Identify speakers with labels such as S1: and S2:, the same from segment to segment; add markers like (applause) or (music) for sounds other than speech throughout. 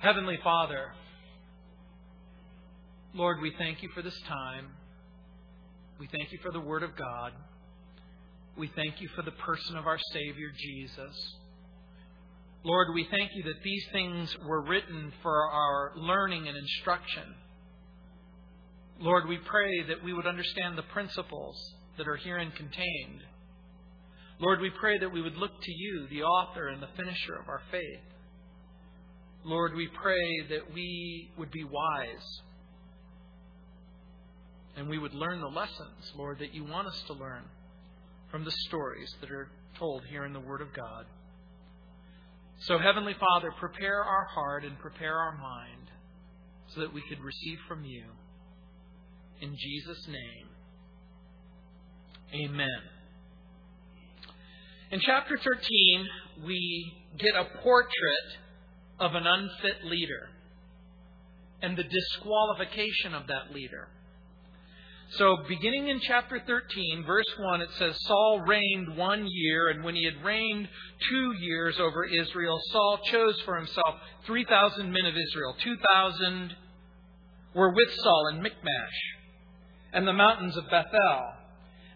S1: Heavenly Father, Lord, we thank you for this time. We thank you for the Word of God. We thank you for the person of our Savior, Jesus. Lord, we thank you that these things were written for our learning and instruction. Lord, we pray that we would understand the principles that are herein contained. Lord, we pray that we would look to you, the author and the finisher of our faith. Lord, we pray that we would be wise and we would learn the lessons, Lord, that you want us to learn from the stories that are told here in the Word of God. So, Heavenly Father, prepare our heart and prepare our mind so that we could receive from you. In Jesus' name, amen. In chapter 13, we get a portrait of an unfit leader and the disqualification of that leader. So, beginning in chapter 13, verse 1, it says Saul reigned one year, and when he had reigned two years over Israel, Saul chose for himself 3,000 men of Israel. 2,000 were with Saul in Michmash and the mountains of Bethel.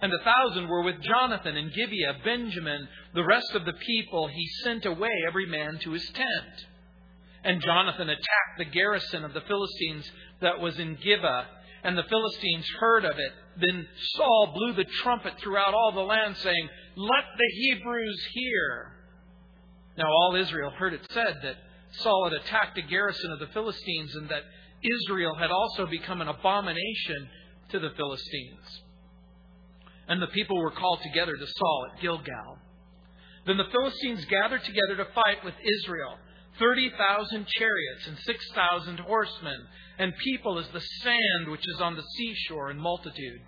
S1: And a thousand were with Jonathan in Gibeah, Benjamin. The rest of the people he sent away, every man to his tent. And Jonathan attacked the garrison of the Philistines that was in Gibeah and the Philistines heard of it. Then Saul blew the trumpet throughout all the land, saying, Let the Hebrews hear. Now all Israel heard it said that Saul had attacked a garrison of the Philistines, and that Israel had also become an abomination to the Philistines. And the people were called together to Saul at Gilgal. Then the Philistines gathered together to fight with Israel 30,000 chariots and 6,000 horsemen and people as the sand which is on the seashore in multitude.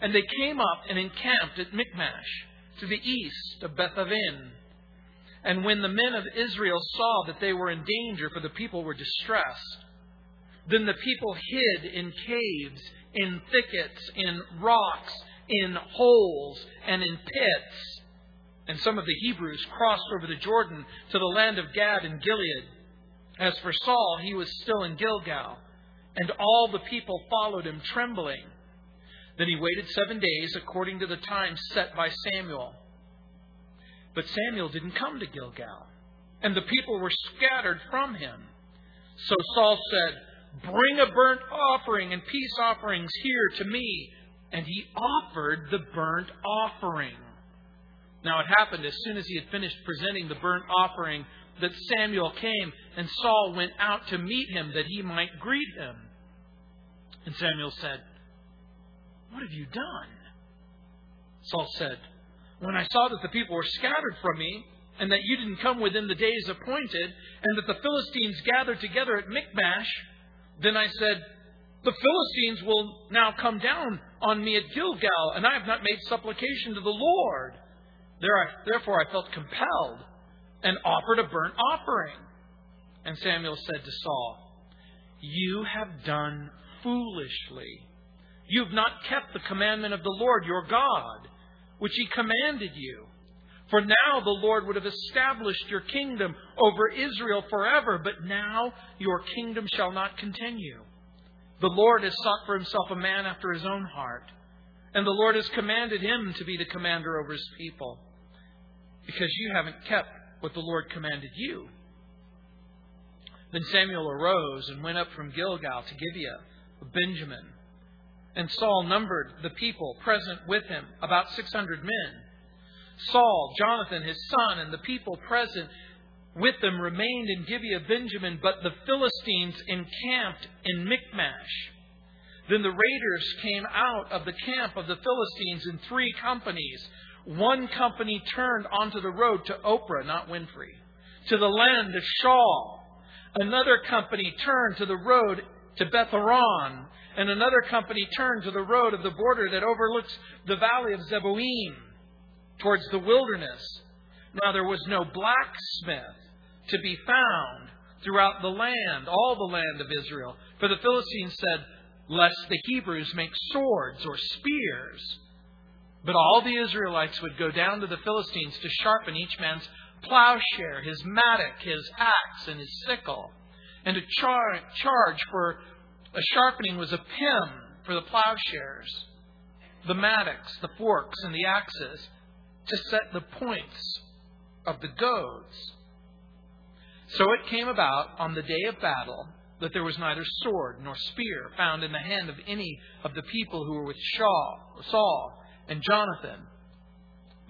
S1: And they came up and encamped at Michmash, to the east of Bethaven. And when the men of Israel saw that they were in danger, for the people were distressed, then the people hid in caves, in thickets, in rocks, in holes, and in pits. And some of the Hebrews crossed over the Jordan to the land of Gad and Gilead. As for Saul, he was still in Gilgal, and all the people followed him trembling. Then he waited seven days according to the time set by Samuel. But Samuel didn't come to Gilgal, and the people were scattered from him. So Saul said, Bring a burnt offering and peace offerings here to me. And he offered the burnt offering. Now it happened as soon as he had finished presenting the burnt offering that Samuel came, and Saul went out to meet him that he might greet him. And Samuel said, What have you done? Saul said, When I saw that the people were scattered from me, and that you didn't come within the days appointed, and that the Philistines gathered together at Michmash, then I said, The Philistines will now come down on me at Gilgal, and I have not made supplication to the Lord. Therefore I felt compelled and offered a burnt offering. And Samuel said to Saul, You have done foolishly. You've not kept the commandment of the Lord your God, which he commanded you. For now the Lord would have established your kingdom over Israel forever, but now your kingdom shall not continue. The Lord has sought for himself a man after his own heart, and the Lord has commanded him to be the commander over his people, because you haven't kept what the Lord commanded you. Then Samuel arose and went up from Gilgal to Gibeah of Benjamin. And Saul numbered the people present with him, about 600 men. Saul, Jonathan, his son, and the people present with them remained in Gibeah of Benjamin, but the Philistines encamped in Michmash. Then the raiders came out of the camp of the Philistines in three companies one company turned onto the road to Oprah, not Winfrey, to the land of Shual. Another company turned to the road to Beth-horon, and another company turned to the road of the border that overlooks the valley of Zeboim towards the wilderness. Now there was no blacksmith to be found throughout the land, all the land of Israel. For the Philistines said, Lest the Hebrews make swords or spears. But all the Israelites would go down to the Philistines to sharpen each man's plowshare, his mattock, his axe, and his sickle. And a char- charge for a sharpening was a pim for the plowshares, the mattocks, the forks, and the axes to set the points of the goads. So it came about on the day of battle that there was neither sword nor spear found in the hand of any of the people who were with Saul and Jonathan,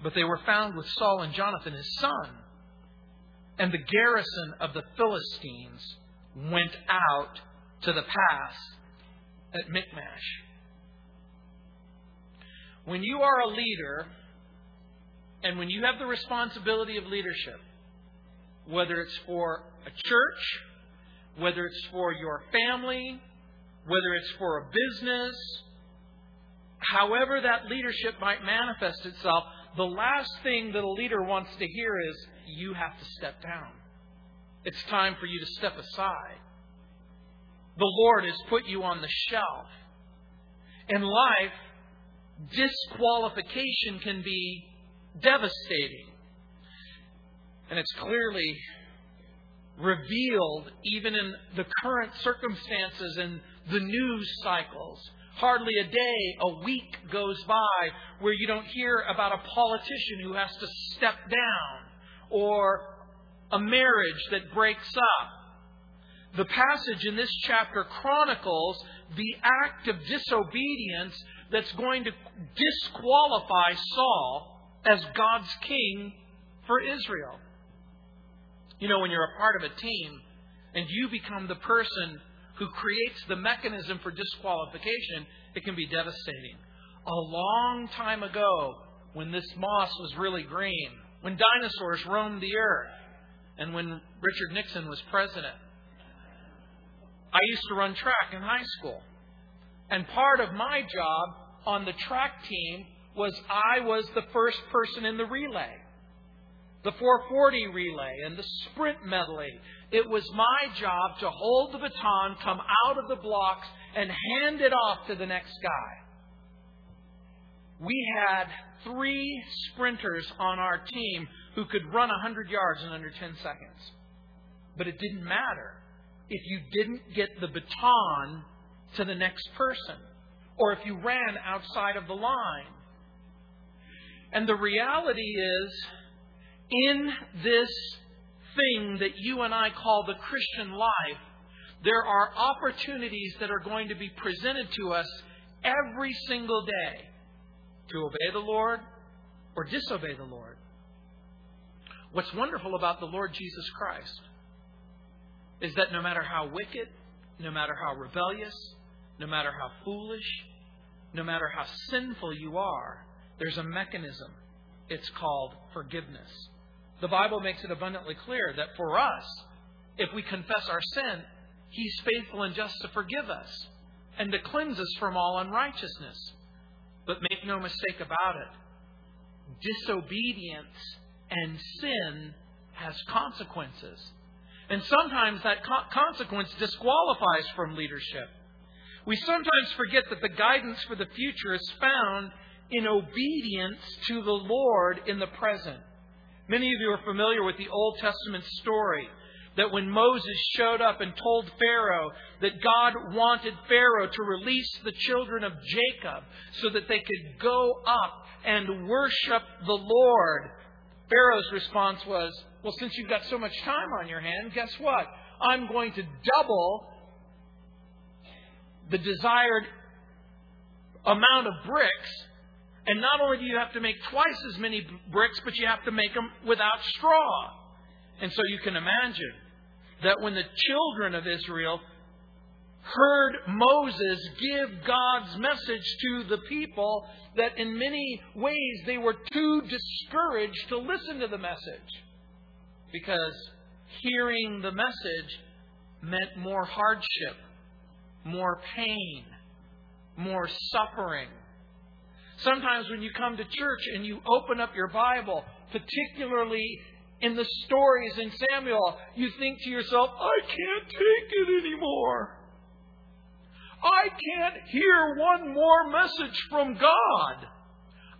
S1: but they were found with Saul and Jonathan his son. And the garrison of the Philistines went out to the pass at Michmash. When you are a leader, and when you have the responsibility of leadership, whether it's for a church, whether it's for your family, whether it's for a business, however that leadership might manifest itself, the last thing that a leader wants to hear is, you have to step down. It's time for you to step aside. The Lord has put you on the shelf. In life, disqualification can be devastating. And it's clearly revealed even in the current circumstances and the news cycles. Hardly a day, a week goes by where you don't hear about a politician who has to step down or a marriage that breaks up. The passage in this chapter chronicles the act of disobedience that's going to disqualify Saul as God's king for Israel. You know, when you're a part of a team and you become the person who creates the mechanism for disqualification, it can be devastating. A long time ago, when this moss was really green, when dinosaurs roamed the earth, and when Richard Nixon was president, I used to run track in high school. And part of my job on the track team was I was the first person in the relay the 440 relay and the sprint medley. It was my job to hold the baton, come out of the blocks, and hand it off to the next guy. We had three sprinters on our team who could run 100 yards in under 10 seconds. But it didn't matter if you didn't get the baton to the next person or if you ran outside of the line. And the reality is, in this thing that you and I call the Christian life, there are opportunities that are going to be presented to us every single day to obey the Lord or disobey the Lord. What's wonderful about the Lord Jesus Christ is that no matter how wicked, no matter how rebellious, no matter how foolish, no matter how sinful you are, there's a mechanism. It's called forgiveness. The Bible makes it abundantly clear that for us, if we confess our sin, He's faithful and just to forgive us and to cleanse us from all unrighteousness. But make no mistake about it, disobedience and sin has consequences. And sometimes that consequence disqualifies from leadership. We sometimes forget that the guidance for the future is found in obedience to the Lord in the present. Many of you are familiar with the Old Testament story that when Moses showed up and told Pharaoh that God wanted Pharaoh to release the children of Jacob so that they could go up and worship the Lord, Pharaoh's response was, Well, since you've got so much time on your hand, guess what? I'm going to double the desired amount of bricks and not only do you have to make twice as many bricks, but you have to make them without straw. And so you can imagine that when the children of Israel heard Moses give God's message to the people, that in many ways they were too discouraged to listen to the message. Because hearing the message meant more hardship, more pain, more suffering Sometimes when you come to church and you open up your Bible, particularly in the stories in Samuel, you think to yourself, I can't take it anymore. I can't hear one more message from God.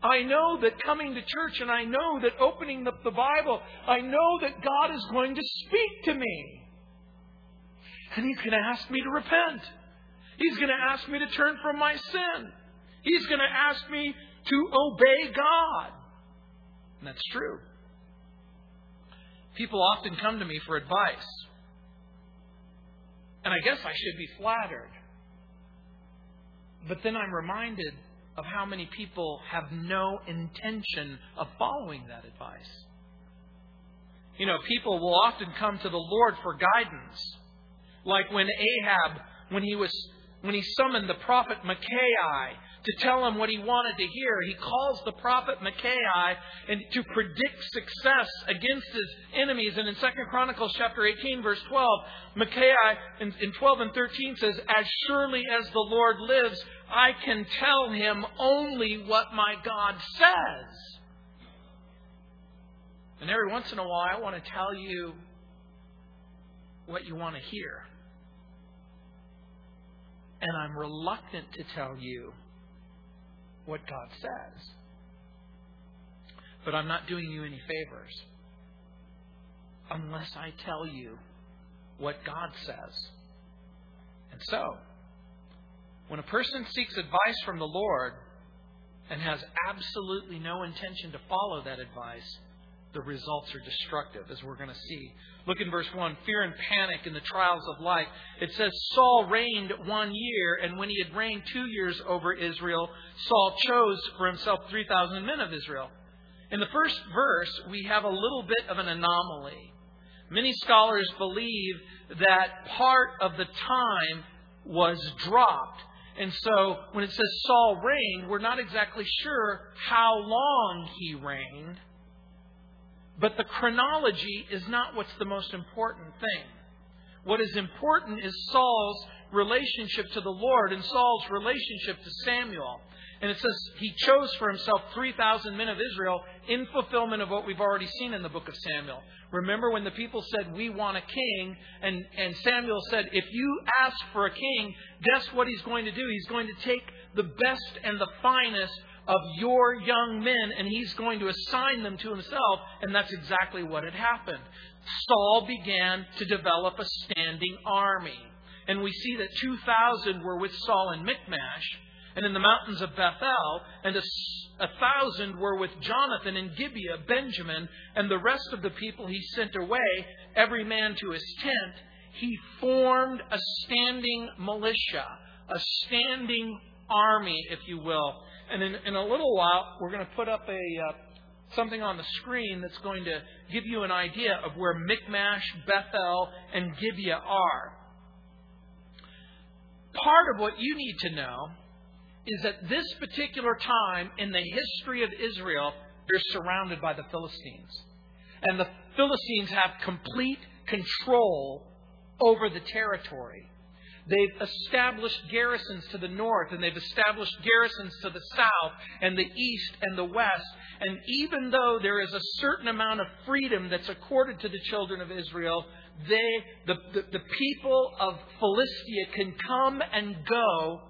S1: I know that coming to church and I know that opening up the Bible, I know that God is going to speak to me. And He's going to ask me to repent. He's going to ask me to turn from my sin. He's going to ask me to obey God. And that's true. People often come to me for advice. And I guess I should be flattered. But then I'm reminded of how many people have no intention of following that advice. You know, people will often come to the Lord for guidance. Like when Ahab, when he was when he summoned the prophet Micaiah to tell him what he wanted to hear. He calls the prophet Micaiah and to predict success against his enemies. And in 2 Chronicles chapter 18, verse 12, Micaiah in, in 12 and 13 says, As surely as the Lord lives, I can tell him only what my God says. And every once in a while, I want to tell you what you want to hear. And I'm reluctant to tell you what God says. But I'm not doing you any favors unless I tell you what God says. And so, when a person seeks advice from the Lord and has absolutely no intention to follow that advice, the results are destructive, as we're going to see. Look in verse 1 Fear and panic in the trials of life. It says, Saul reigned one year, and when he had reigned two years over Israel, Saul chose for himself 3,000 men of Israel. In the first verse, we have a little bit of an anomaly. Many scholars believe that part of the time was dropped. And so when it says Saul reigned, we're not exactly sure how long he reigned. But the chronology is not what's the most important thing. What is important is Saul's relationship to the Lord and Saul's relationship to Samuel. And it says he chose for himself 3,000 men of Israel in fulfillment of what we've already seen in the book of Samuel. Remember when the people said, We want a king? And, and Samuel said, If you ask for a king, guess what he's going to do? He's going to take the best and the finest of your young men, and he's going to assign them to himself. And that's exactly what had happened. Saul began to develop a standing army. And we see that 2,000 were with Saul in Michmash, and in the mountains of Bethel, and a, a thousand were with Jonathan in Gibeah, Benjamin, and the rest of the people he sent away, every man to his tent. He formed a standing militia, a standing army, if you will. And in, in a little while, we're going to put up a uh, something on the screen that's going to give you an idea of where Michmash, Bethel, and Gibeah are. Part of what you need to know is that this particular time in the history of Israel, they're surrounded by the Philistines. And the Philistines have complete control over the territory. They've established garrisons to the north, and they've established garrisons to the south, and the east, and the west. And even though there is a certain amount of freedom that's accorded to the children of Israel, they, the, the, the people of Philistia can come and go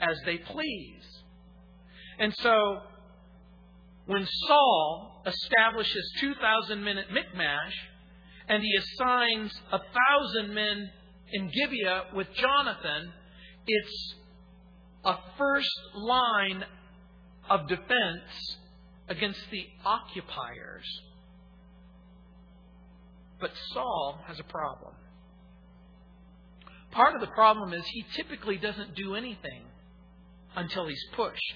S1: as they please. And so, when Saul establishes 2,000 men at Michmash, and he assigns a thousand men in Gibeah with Jonathan, it's a first line of defense against the occupiers. But Saul has a problem. Part of the problem is he typically doesn't do anything until he's pushed.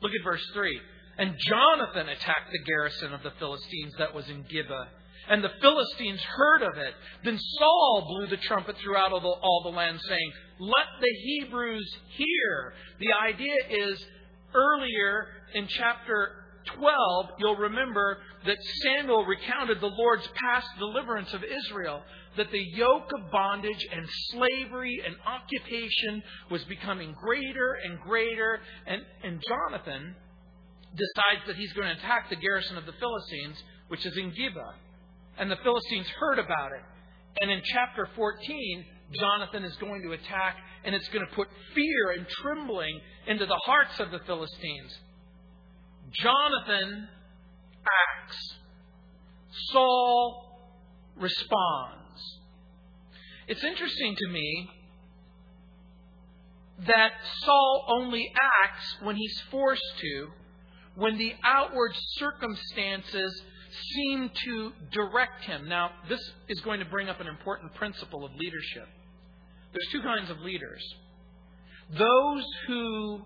S1: Look at verse 3. And Jonathan attacked the garrison of the Philistines that was in Gibeah and the Philistines heard of it. Then Saul blew the trumpet throughout all the, all the land, saying, Let the Hebrews hear. The idea is earlier in chapter 12, you'll remember that Samuel recounted the Lord's past deliverance of Israel, that the yoke of bondage and slavery and occupation was becoming greater and greater. And, and Jonathan decides that he's going to attack the garrison of the Philistines, which is in Gibeah and the Philistines heard about it. And in chapter 14, Jonathan is going to attack, and it's going to put fear and trembling into the hearts of the Philistines. Jonathan acts, Saul responds. It's interesting to me that Saul only acts when he's forced to, when the outward circumstances seem to direct him. Now, this is going to bring up an important principle of leadership. There's two kinds of leaders those who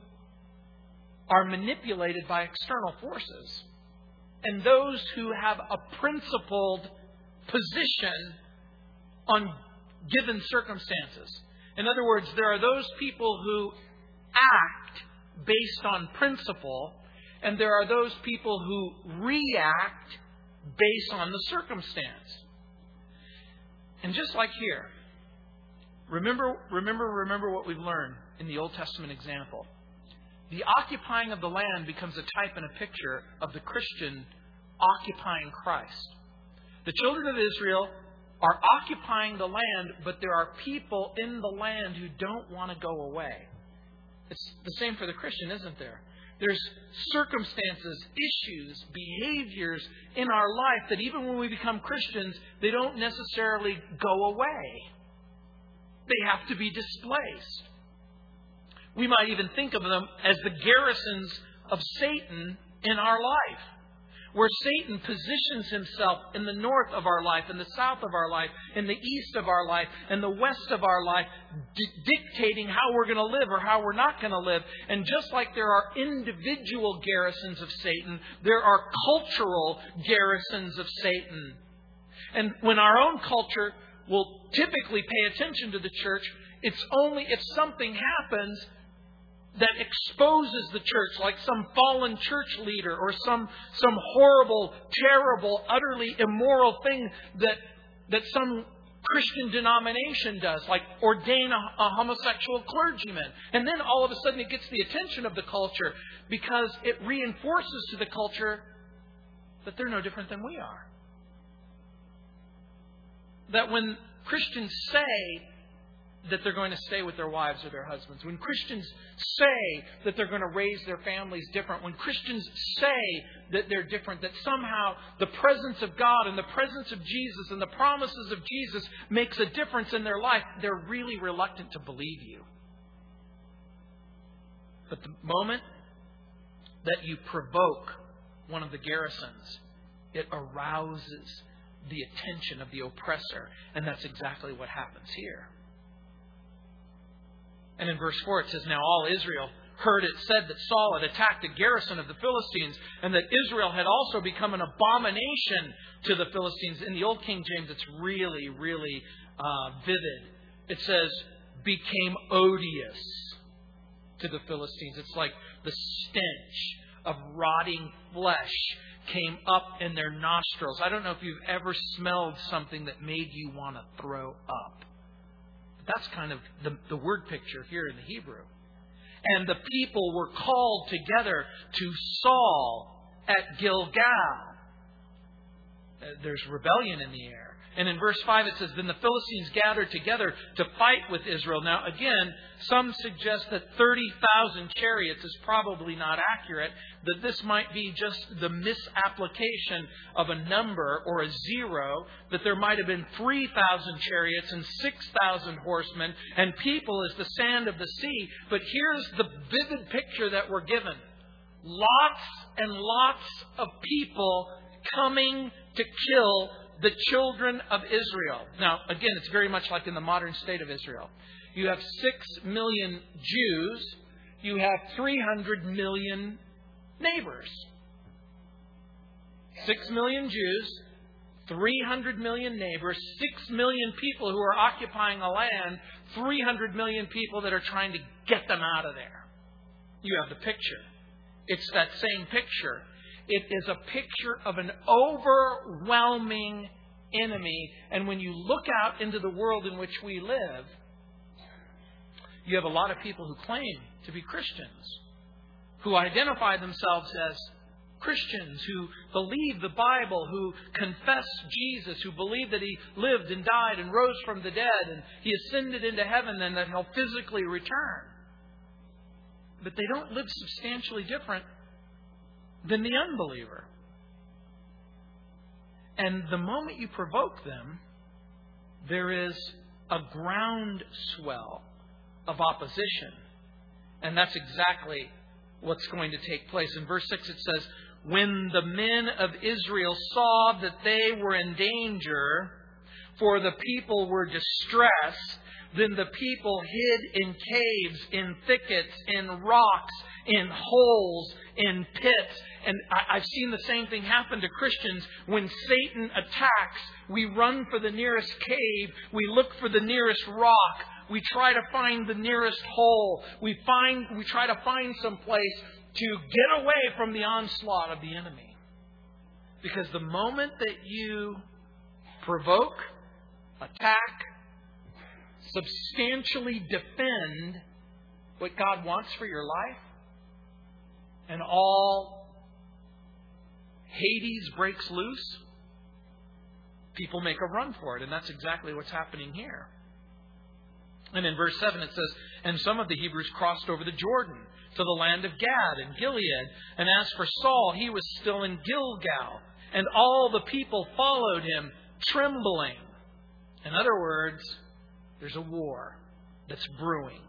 S1: are manipulated by external forces, and those who have a principled position on given circumstances. In other words, there are those people who act based on principle, and there are those people who react based on the circumstance. And just like here, remember, remember, remember what we've learned in the Old Testament example. The occupying of the land becomes a type and a picture of the Christian occupying Christ. The children of Israel are occupying the land, but there are people in the land who don't want to go away. It's the same for the Christian, isn't there? There's circumstances, issues, behaviors in our life that even when we become Christians, they don't necessarily go away. They have to be displaced. We might even think of them as the garrisons of Satan in our life where Satan positions himself in the north of our life, in the south of our life, in the east of our life, in the west of our life, di- dictating how we're going to live or how we're not going to live. And just like there are individual garrisons of Satan, there are cultural garrisons of Satan. And when our own culture will typically pay attention to the church, it's only if something happens that exposes the church, like some fallen church leader or some, some horrible, terrible, utterly immoral thing that, that some Christian denomination does, like ordain a, a, homosexual clergyman. And then all of a sudden it gets the attention of the culture because it reinforces to the culture that they're no different than we are. That when Christians say that they're going to stay with their wives or their husbands, when Christians say that they're going to raise their families different, when Christians say that they're different, that somehow the presence of God and the presence of Jesus and the promises of Jesus makes a difference in their life, they're really reluctant to believe you. But the moment that you provoke one of the garrisons, it arouses the attention of the oppressor. And that's exactly what happens here. And in verse 4 it says, Now all Israel heard it said that Saul had attacked the garrison of the Philistines and that Israel had also become an abomination to the Philistines. In the Old King James, it's really, really uh, vivid. It says, became odious to the Philistines. It's like the stench of rotting flesh came up in their nostrils. I don't know if you've ever smelled something that made you want to throw up. That's kind of the, the word picture here in the Hebrew. And the people were called together to Saul at Gilgal. Uh, there's rebellion in the air. And in verse 5 it says, Then the Philistines gathered together to fight with Israel. Now, again, some suggest that 30,000 chariots is probably not accurate, that this might be just the misapplication of a number or a zero, that there might have been 3,000 chariots and 6,000 horsemen, and people as the sand of the sea. But here's the vivid picture that we're given lots and lots of people coming to kill the children of Israel. Now, again, it's very much like in the modern state of Israel. You have 6 million Jews, you have 300 million neighbors. 6 million Jews, 300 million neighbors, 6 million people who are occupying a land, 300 million people that are trying to get them out of there. You have the picture. It's that same picture it is a picture of an overwhelming enemy. And when you look out into the world in which we live, you have a lot of people who claim to be Christians, who identify themselves as Christians, who believe the Bible, who confess Jesus, who believe that He lived and died and rose from the dead and He ascended into heaven and that He'll physically return. But they don't live substantially different than the unbeliever. And the moment you provoke them, there is a groundswell of opposition. And that's exactly what's going to take place. In verse 6 it says, When the men of Israel saw that they were in danger, for the people were distressed, then the people hid in caves, in thickets, in rocks, in holes, in pits. And I've seen the same thing happen to Christians. When Satan attacks, we run for the nearest cave, we look for the nearest rock, we try to find the nearest hole, we find we try to find some place to get away from the onslaught of the enemy. Because the moment that you provoke, attack, substantially defend what God wants for your life, and all Hades breaks loose, people make a run for it. And that's exactly what's happening here. And in verse 7 it says, And some of the Hebrews crossed over the Jordan to the land of Gad and Gilead. And as for Saul, he was still in Gilgal. And all the people followed him, trembling. In other words, there's a war that's brewing.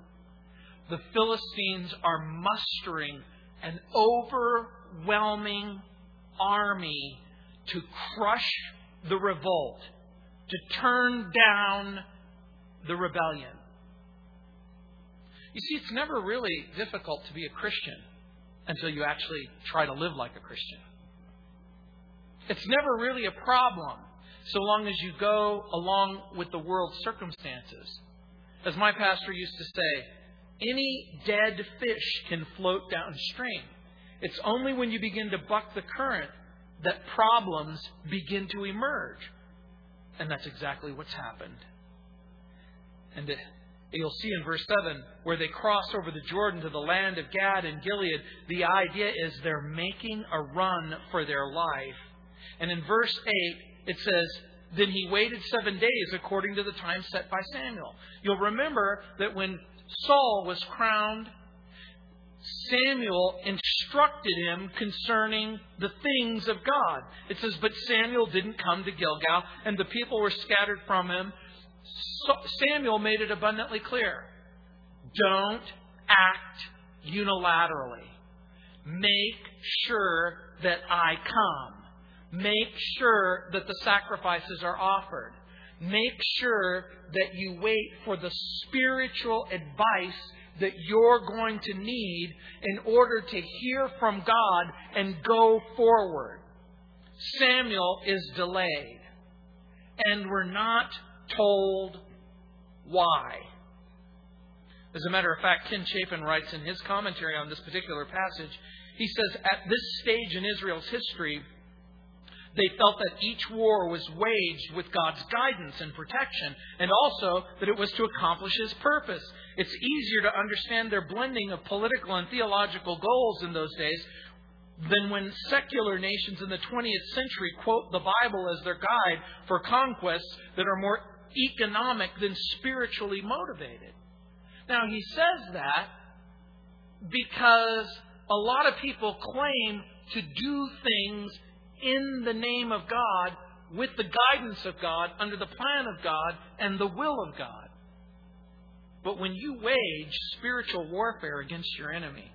S1: The Philistines are mustering an overwhelming army to crush the revolt, to turn down the rebellion. You see, it's never really difficult to be a Christian until you actually try to live like a Christian. It's never really a problem so long as you go along with the world's circumstances. As my pastor used to say, any dead fish can float downstream. It's only when you begin to buck the current that problems begin to emerge. And that's exactly what's happened. And you'll see in verse 7 where they cross over the Jordan to the land of Gad and Gilead, the idea is they're making a run for their life. And in verse 8, it says, Then he waited seven days according to the time set by Samuel. You'll remember that when Saul was crowned, Samuel instructed him concerning the things of God. It says, But Samuel didn't come to Gilgal, and the people were scattered from him. So Samuel made it abundantly clear don't act unilaterally. Make sure that I come. Make sure that the sacrifices are offered. Make sure that you wait for the spiritual advice that you're going to need in order to hear from God and go forward. Samuel is delayed, and we're not told why. As a matter of fact, Ken Chafin writes in his commentary on this particular passage, he says, At this stage in Israel's history, they felt that each war was waged with God's guidance and protection, and also that it was to accomplish His purpose. It's easier to understand their blending of political and theological goals in those days than when secular nations in the 20th century quote the Bible as their guide for conquests that are more economic than spiritually motivated. Now, he says that because a lot of people claim to do things in the name of God, with the guidance of God, under the plan of God, and the will of God. But when you wage spiritual warfare against your enemy,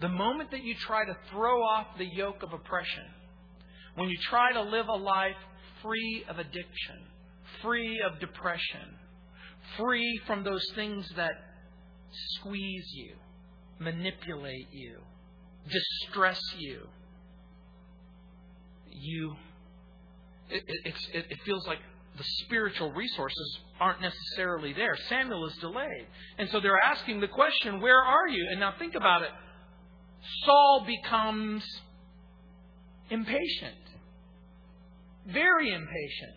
S1: the moment that you try to throw off the yoke of oppression, when you try to live a life free of addiction, free of depression, free from those things that squeeze you, manipulate you, distress you, you it, it, it, feels like the spiritual resources aren't necessarily there. Samuel is delayed. And so they're asking the question, Where are you? And now think about it. Saul becomes impatient. Very impatient.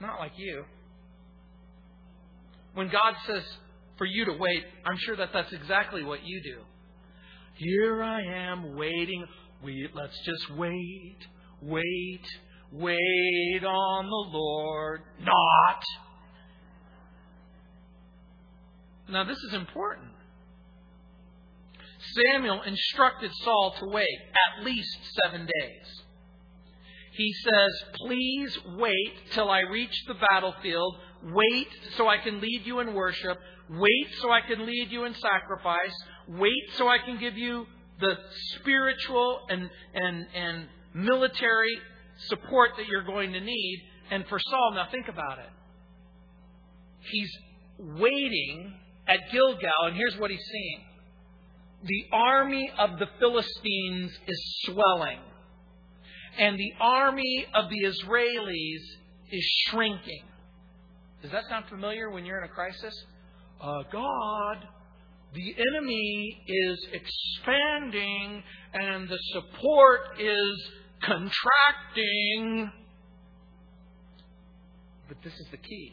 S1: Not like you. When God says for you to wait, I'm sure that that's exactly what you do. Here I am waiting. We, let's just wait, wait, wait on the Lord. Not. Now, this is important. Samuel instructed Saul to wait at least seven days. He says, Please wait till I reach the battlefield Wait so I can lead you in worship. Wait so I can lead you in sacrifice. Wait so I can give you the spiritual and, and, and military support that you're going to need. And for Saul, now think about it. He's waiting at Gilgal, and here's what he's seeing the army of the Philistines is swelling, and the army of the Israelis is shrinking. Does that sound familiar when you're in a crisis? Uh, God, the enemy is expanding and the support is contracting. But this is the key.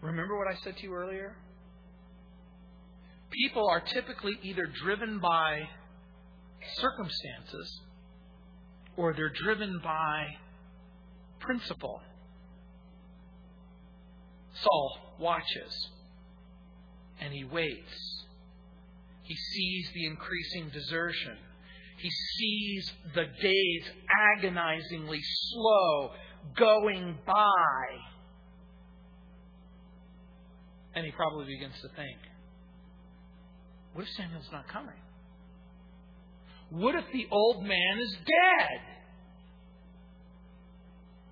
S1: Remember what I said to you earlier? People are typically either driven by circumstances or they're driven by principle. Saul watches and he waits. He sees the increasing desertion. He sees the days agonizingly slow going by. And he probably begins to think what if Samuel's not coming? What if the old man is dead?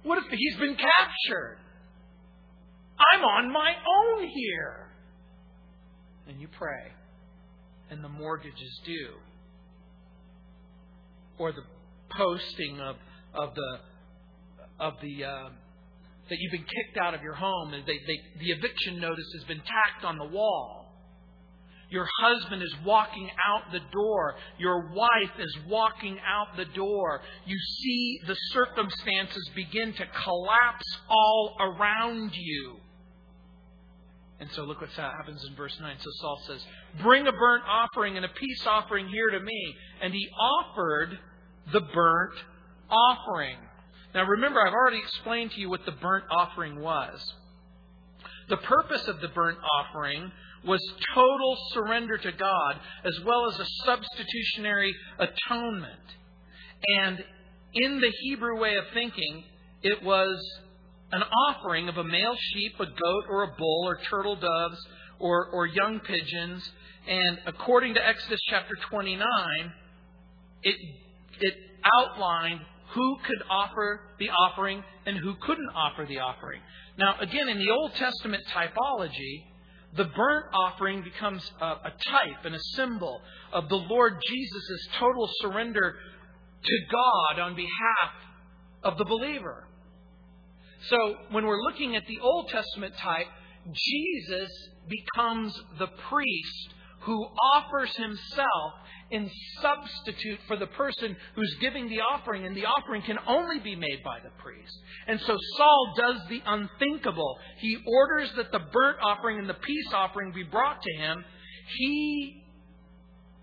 S1: What if he's been captured? I'm on my own here. And you pray, and the mortgage is due. Or the posting of, of the of the uh, that you've been kicked out of your home, and they, they, the eviction notice has been tacked on the wall. Your husband is walking out the door. Your wife is walking out the door. You see the circumstances begin to collapse all around you. And so look what happens in verse 9. So Saul says, Bring a burnt offering and a peace offering here to me. And he offered the burnt offering. Now remember, I've already explained to you what the burnt offering was. The purpose of the burnt offering was total surrender to God as well as a substitutionary atonement. And in the Hebrew way of thinking, it was an offering of a male sheep, a goat, or a bull, or turtle doves, or, or young pigeons. And according to Exodus chapter 29, it, it outlined who could offer the offering and who couldn't offer the offering. Now, again, in the Old Testament typology, the burnt offering becomes a, a type and a symbol of the Lord Jesus' total surrender to God on behalf of the believer. So when we're looking at the Old Testament type, Jesus becomes the priest who offers himself in substitute for the person who's giving the offering, and the offering can only be made by the priest. And so Saul does the unthinkable. He orders that the burnt offering and the peace offering be brought to him. He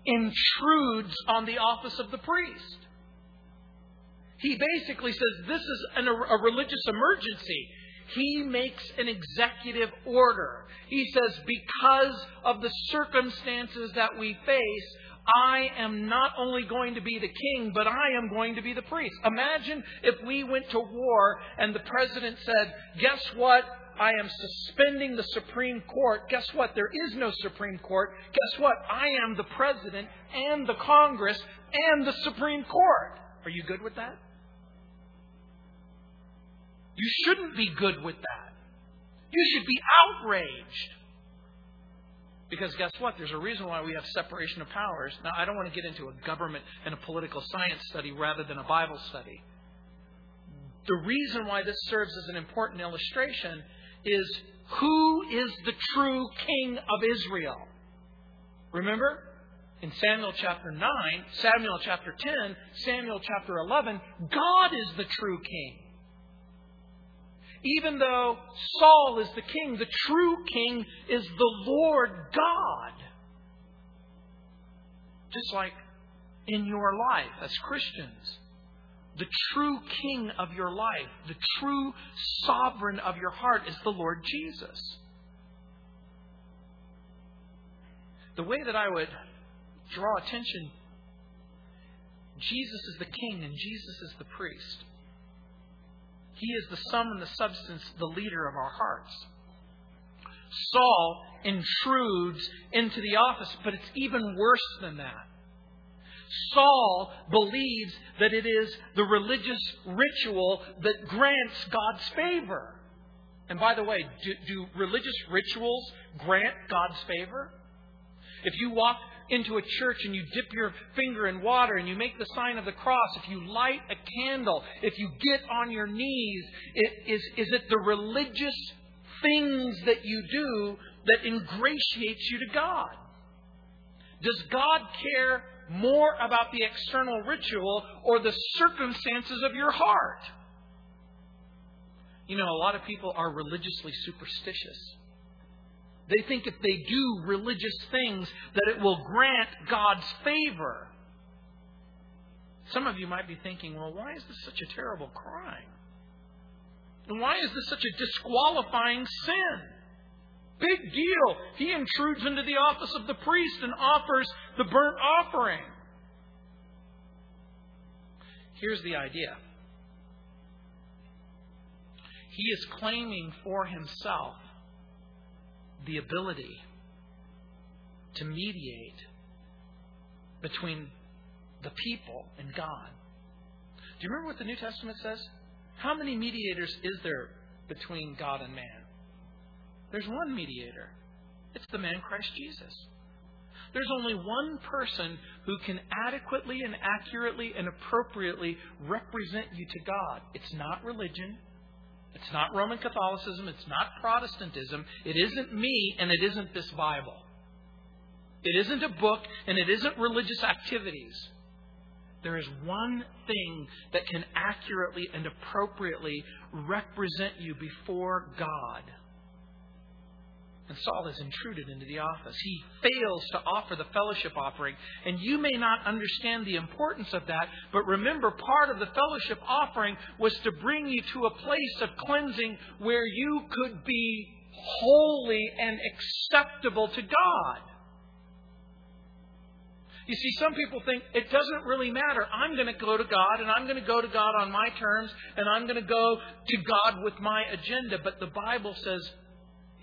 S1: intrudes on the office of the priest. He basically says this is an, a religious emergency. He makes an executive order. He says, because of the circumstances that we face, I am not only going to be the king, but I am going to be the priest. Imagine if we went to war and the president said, Guess what? I am suspending the Supreme Court. Guess what? There is no Supreme Court. Guess what? I am the president and the Congress and the Supreme Court. Are you good with that? You shouldn't be good with that. You should be outraged. Because guess what? There's a reason why we have separation of powers. Now, I don't want to get into a government and a political science study rather than a Bible study. The reason why this serves as an important illustration is who is the true king of Israel? Remember? In Samuel chapter 9, Samuel chapter 10, Samuel chapter 11, God is the true king. Even though Saul is the king, the true king is the Lord God. Just like in your life as Christians, the true king of your life, the true sovereign of your heart is the Lord Jesus. The way that I would draw attention Jesus is the king and Jesus is the priest. He is the sum and the substance, the leader of our hearts. Saul intrudes into the office, but it's even worse than that. Saul believes that it is the religious ritual that grants God's favor. And by the way, do, do, religious rituals grant God's favor? If you walk into a church and you dip your finger in water and you make the sign of the cross, if you light a candle, if you get on your knees, it, is, is it the religious things that you do that ingratiates you to God? Does God care more about the external ritual or the circumstances of your heart? You know, a lot of people are religiously superstitious. They think if they do religious things that it will grant God's favor. Some of you might be thinking, well, why is this such a terrible crime? And why is this such a disqualifying sin? Big deal. He intrudes into the office of the priest and offers the burnt offering. Here's the idea He is claiming for himself the ability to mediate between the people and God. Do you remember what the New Testament says? How many mediators is there between God and man? There's one mediator. It's the man Christ Jesus. There's only one person who can adequately and accurately and appropriately represent you to God. It's not religion. It's not Roman Catholicism. It's not Protestantism. It isn't me, and it isn't this Bible. It isn't a book, and it isn't religious activities. There is one thing that can accurately and appropriately represent you before God. And Saul is intruded into the office. He fails to offer the fellowship offering. And you may not understand the importance of that, but remember, part of the fellowship offering was to bring you to a place of cleansing where you could be holy and acceptable to God. You see, some people think it doesn't really matter. I'm going to go to God, and I'm going to go to God on my terms, and I'm going to go to God with my agenda. But the Bible says,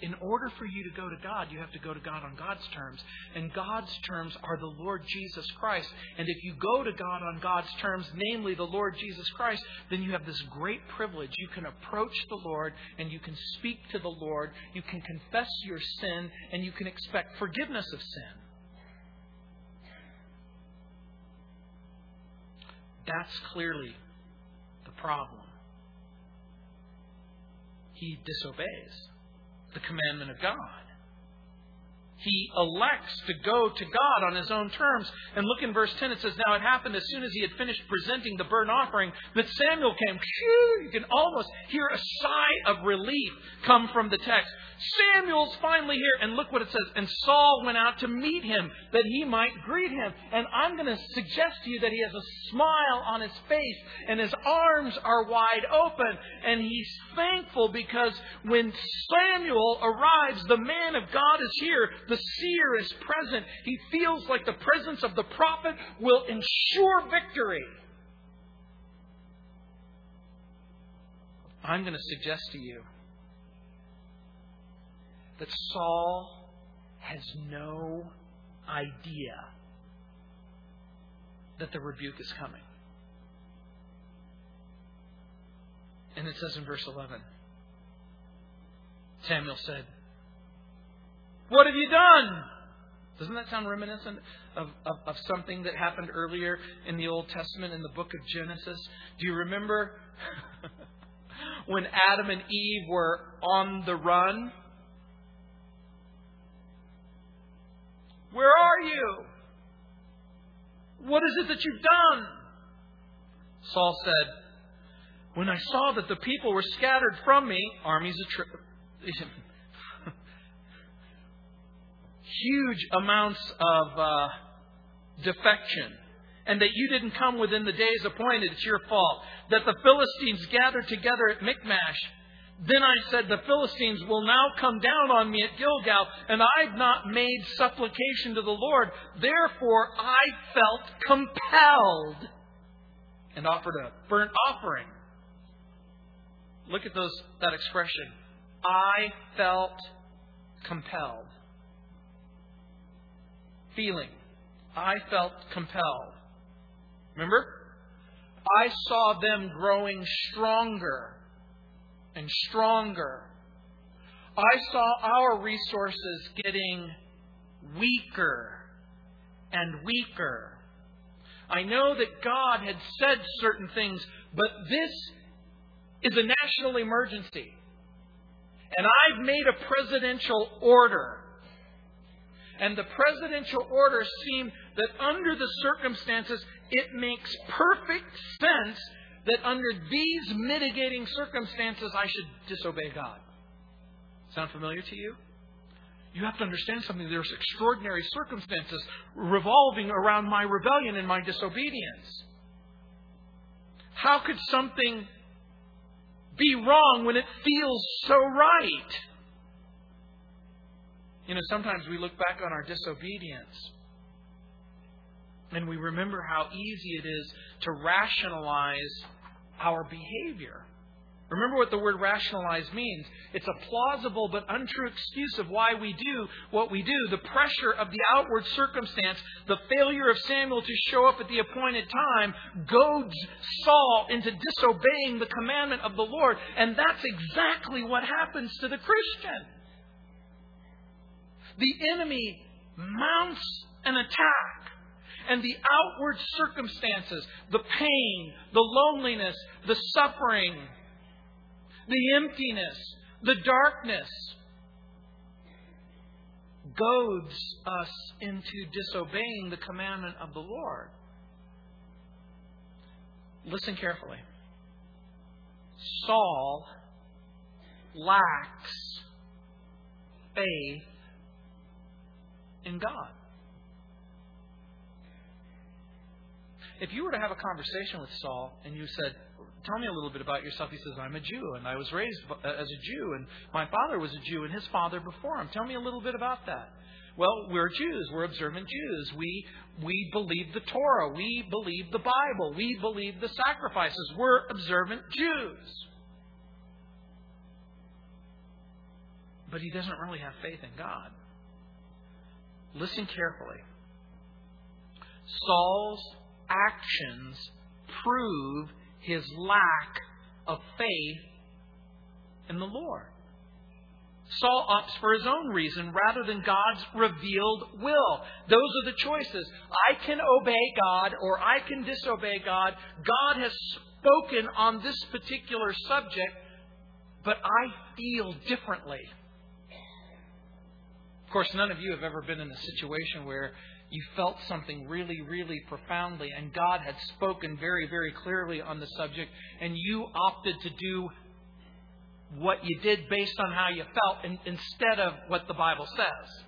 S1: in order for you to go to God, you have to go to God on God's terms. And God's terms are the Lord Jesus Christ. And if you go to God on God's terms, namely the Lord Jesus Christ, then you have this great privilege. You can approach the Lord and you can speak to the Lord. You can confess your sin and you can expect forgiveness of sin. That's clearly the problem. He disobeys the commandment of God. He elects to go to God on his own terms. And look in verse 10, it says, Now it happened as soon as he had finished presenting the burnt offering that Samuel came. You can almost hear a sigh of relief come from the text. Samuel's finally here. And look what it says. And Saul went out to meet him that he might greet him. And I'm going to suggest to you that he has a smile on his face and his arms are wide open. And he's thankful because when Samuel arrives, the man of God is here. The seer is present. He feels like the presence of the prophet will ensure victory. I'm going to suggest to you that Saul has no idea that the rebuke is coming. And it says in verse 11 Samuel said, What have you done? Doesn't that sound reminiscent of, of, of, something that happened earlier in the Old Testament in the book of Genesis? Do you remember (laughs) when Adam and Eve were on the run? Where are you? What is it that you've done? Saul said, When I saw that the people were scattered from me, armies of tri- huge amounts of uh, defection, and that you didn't come within the days appointed, it's your fault. That the Philistines gathered together at Michmash then I said, The Philistines will now come down on me at Gilgal, and I've not made supplication to the Lord. Therefore, I felt compelled and offered a burnt offering. Look at those that expression. I felt compelled. Feeling. I felt compelled. Remember? I saw them growing stronger and stronger. I saw our resources getting weaker and weaker. I know that God had said certain things, but this is a national emergency. And I've made a presidential order. And the presidential order seemed that under the circumstances, it makes perfect sense that under these mitigating circumstances, I should disobey God. Sound familiar to you? You have to understand something. There's extraordinary circumstances revolving around my rebellion and my disobedience. How could something be wrong when it feels so right? You know, sometimes we look back on our disobedience and we remember how easy it is to rationalize our behavior. Remember what the word rationalize means. It's a plausible but untrue excuse of why we do what we do. The pressure of the outward circumstance, the failure of Samuel to show up at the appointed time, goads Saul into disobeying the commandment of the Lord. And that's exactly what happens to the Christian. The enemy mounts an attack and the outward circumstances, the pain, the loneliness, the suffering, the emptiness, the darkness goads us into disobeying the commandment of the Lord. Listen carefully. Saul lacks faith in God. If you were to have a conversation with Saul and you said, Tell me a little bit about yourself. He says, I'm a Jew, and I was raised uh, as a Jew, and my father was a Jew, and his father before him. Tell me a little bit about that. Well, we're Jews. We're observant Jews. We, we believe the Torah. We believe the Bible. We believe the sacrifices. We're observant Jews. But he doesn't really have faith in God. Listen carefully. Saul's actions prove his lack of faith in the Lord. Saul opts for his own reason rather than God's revealed will. Those are the choices. I can obey God or I can disobey God. God has spoken on this particular subject, but I feel differently. Of course, none of you have ever been in a situation where you felt something really, really profoundly, and God had spoken very, very clearly on the subject, and you opted to do what you did based on how you felt in, instead of what the Bible says.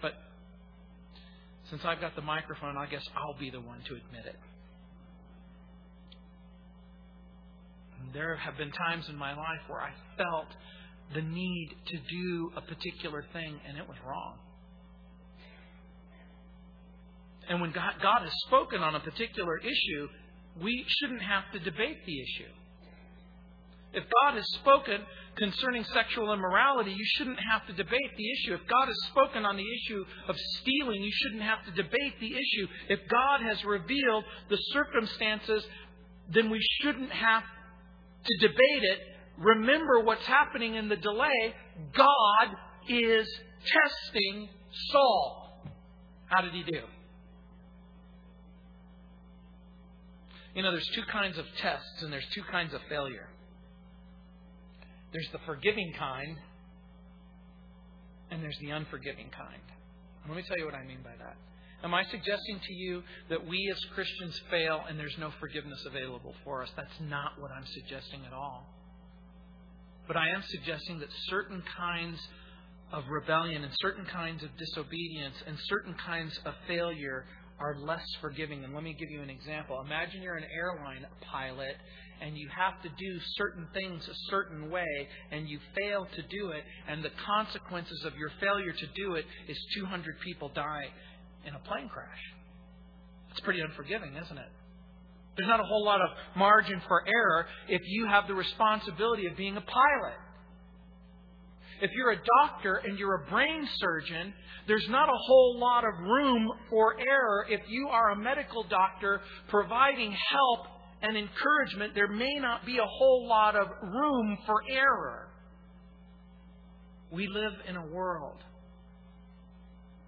S1: But since I've got the microphone, I guess I'll be the one to admit it. There have been times in my life where I felt the need to do a particular thing, and it was wrong. And when God, God has spoken on a particular issue, we shouldn't have to debate the issue. If God has spoken concerning sexual immorality, you shouldn't have to debate the issue. If God has spoken on the issue of stealing, you shouldn't have to debate the issue. If God has revealed the circumstances, then we shouldn't have to debate it. Remember what's happening in the delay. God is testing Saul. How did he do? You know, there's two kinds of tests and there's two kinds of failure. There's the forgiving kind, and there's the unforgiving kind. And let me tell you what I mean by that. Am I suggesting to you that we as Christians fail and there's no forgiveness available for us? That's not what I'm suggesting at all. But I am suggesting that certain kinds of rebellion and certain kinds of disobedience and certain kinds of failure are less forgiving. And let me give you an example. Imagine you're an airline pilot and you have to do certain things a certain way and you fail to do it, and the consequences of your failure to do it is 200 people die in a plane crash. It's pretty unforgiving, isn't it? There's not a whole lot of margin for error if you have the responsibility of being a pilot. If you're a doctor and you're a brain surgeon, there's not a whole lot of room for error. If you are a medical doctor providing help and encouragement, there may not be a whole lot of room for error. We live in a world